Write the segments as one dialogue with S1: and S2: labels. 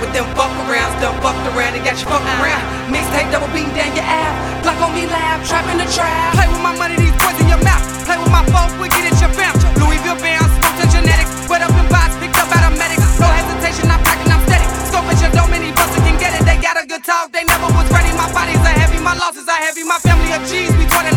S1: around with them fuck arounds, done fucked around and got you fucked ah. around. Mixtape double beating down your ass, Glock on me lab, trap in the trap. Play with my money, these boys in your mouth. Play with my phone, we get it your bounce. Louisville smoked to genetics, wet up in box, picked up out of medics. No hesitation, I'm packing, I'm steady. Scope at your dome, many buster can get it. They got a good talk, they never was ready. My body's a heavy, my losses are heavy, my family of G's, we taught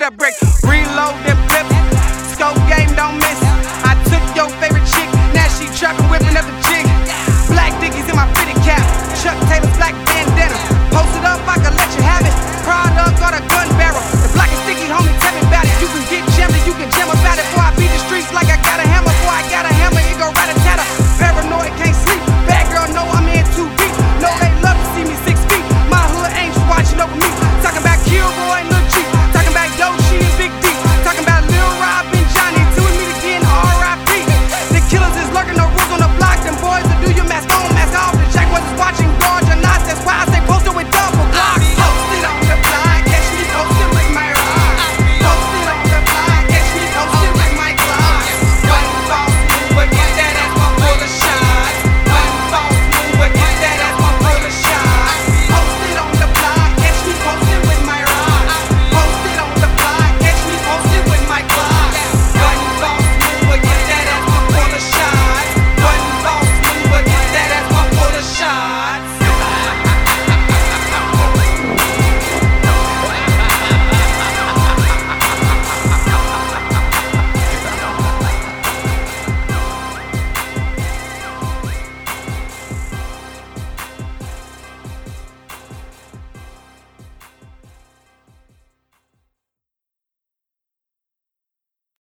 S1: That a.